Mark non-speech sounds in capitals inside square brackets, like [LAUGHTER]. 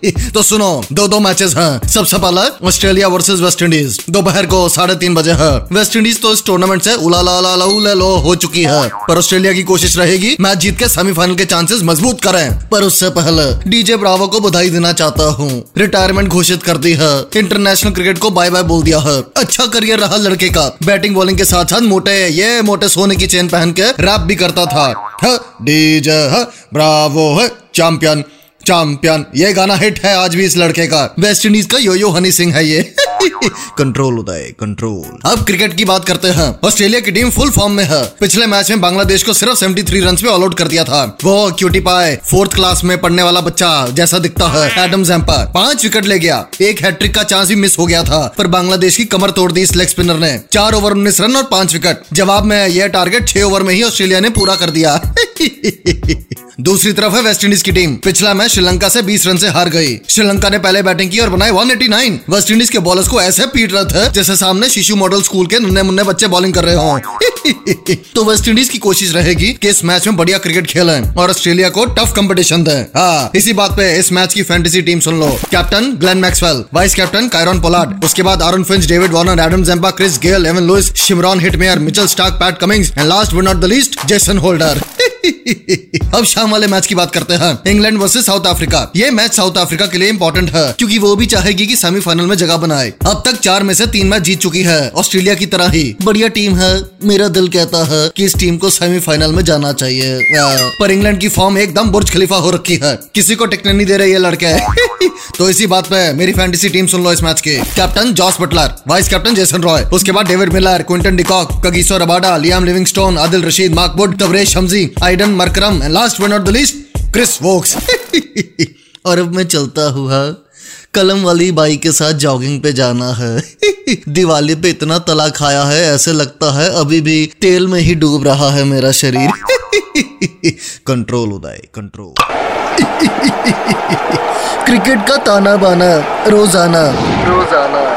[LAUGHS] तो सुनो, दो दो मैचेस हैं। सबसे पहला ऑस्ट्रेलिया वर्सेस वेस्ट इंडीज दोपहर को साढ़े तीन बजे है। वेस्ट इंडीज तो इस टूर्नामेंट से उला ला ला ला लो हो चुकी है। पर ऑस्ट्रेलिया की कोशिश रहेगी मैच जीत के सेमीफाइनल के चांसेस मज़बूत करें। पर उससे पहले डीजे ब्रावो को बधाई देना चाहता हूँ। रिटायरमेंट घोषित कर दी है। इंटरनेशनल क्रिकेट को बाय बाय बोल दिया है। अच्छा करियर रहा लड़के का। बैटिंग बॉलिंग के साथ साथ मोटे, ये मोटे सोने की चेन पहन के रैप भी करता था। डीजे ब्रावो है चैंपियन चैंपियन ये गाना हिट है आज भी इस लड़के का। वेस्ट इंडीज का यो यो हनी सिंह है ये। [LAUGHS] कंट्रोल उदय कंट्रोल अब क्रिकेट की बात करते हैं। ऑस्ट्रेलिया की टीम फुल फॉर्म में है। पिछले मैच में बांग्लादेश को सिर्फ़ 73 रन पे ऑल आउट कर दिया था। वो क्यूटी पाए फोर्थ क्लास में पढ़ने वाला बच्चा जैसा दिखता है। एडम जैम्पर पाँच विकेट ले गया। एक हैट्रिक का चांस भी मिस हो गया था। पर बांग्लादेश की कमर तोड़ दी इस लेग स्पिनर ने। चार ओवर उन्नीस रन और पाँच विकेट जवाब में यह टारगेट छह ओवर में ही ऑस्ट्रेलिया ने पूरा कर दिया। [LAUGHS] दूसरी तरफ़ है वेस्ट इंडीज की टीम। पिछला मैच श्रीलंका से 20 रन से हार गई। श्रीलंका ने पहले बैटिंग की और बनाए 189 वेस्ट इंडीज के बॉलर्स को ऐसे पीट रहे थे जैसे सामने शिशु मॉडल स्कूल के नन्हे मुन्ने बच्चे बॉलिंग कर रहे हो। [LAUGHS] तो वेस्ट इंडीज की कोशिश रहेगी कि इस मैच में बढ़िया क्रिकेट खेलें और ऑस्ट्रेलिया को टफ कंपटीशन दें। हाँ इसी बात पे इस मैच की फैंटेसी टीम सुन लो। Captain Glenn Maxwell vice captain Kieron Pollard, उसके बाद Aaron Finch David Warner Adam Zampa Chris Gayle Evin Lewis Shimron Hetmyer Mitchell Starc Pat Cummins and last but not the least Jason Holder [LAUGHS] अब शाम वाले match की बात करते हैं। England versus South Africa. ये मैच साउथ अफ्रीका के लिए इम्पोर्टेंट है, क्योंकि वो भी चाहेगी कि सेमीफाइनल में जगह बनाए। अब तक चार में से तीन मैच जीत चुकी है, ऑस्ट्रेलिया की तरह ही। बढ़िया टीम है, मेरा दिल कहता है कि इस टीम को सेमीफाइनल में जाना चाहिए। पर इंग्लैंड की फॉर्म एकदम बुर्ज खलीफा हो रखी है। किसी को टिकने नहीं दे रही है लड़के। [LAUGHS] तो इसी बात पे मेरी फैंटेसी टीम सुन लो इस मैच के। Captain Jos Buttler vice captain Jason Roy उसके बाद David Miller Quinton de Kock Kagiso Rabada Liam Livingstone Adil Rashid माकबुड Tabraiz Shamsi Aiden Markram and last one not the least Chris Woakes और अब मैं चलता हुआ कलम वाली बाई के साथ जॉगिंग पे जाना है। [LAUGHS] दिवाली पे इतना तला खाया है, ऐसे लगता है अभी भी तेल में ही डूब रहा है मेरा शरीर। [LAUGHS] कंट्रोल उदय कंट्रोल क्रिकेट [LAUGHS] का ताना बाना Rozana. Rozana.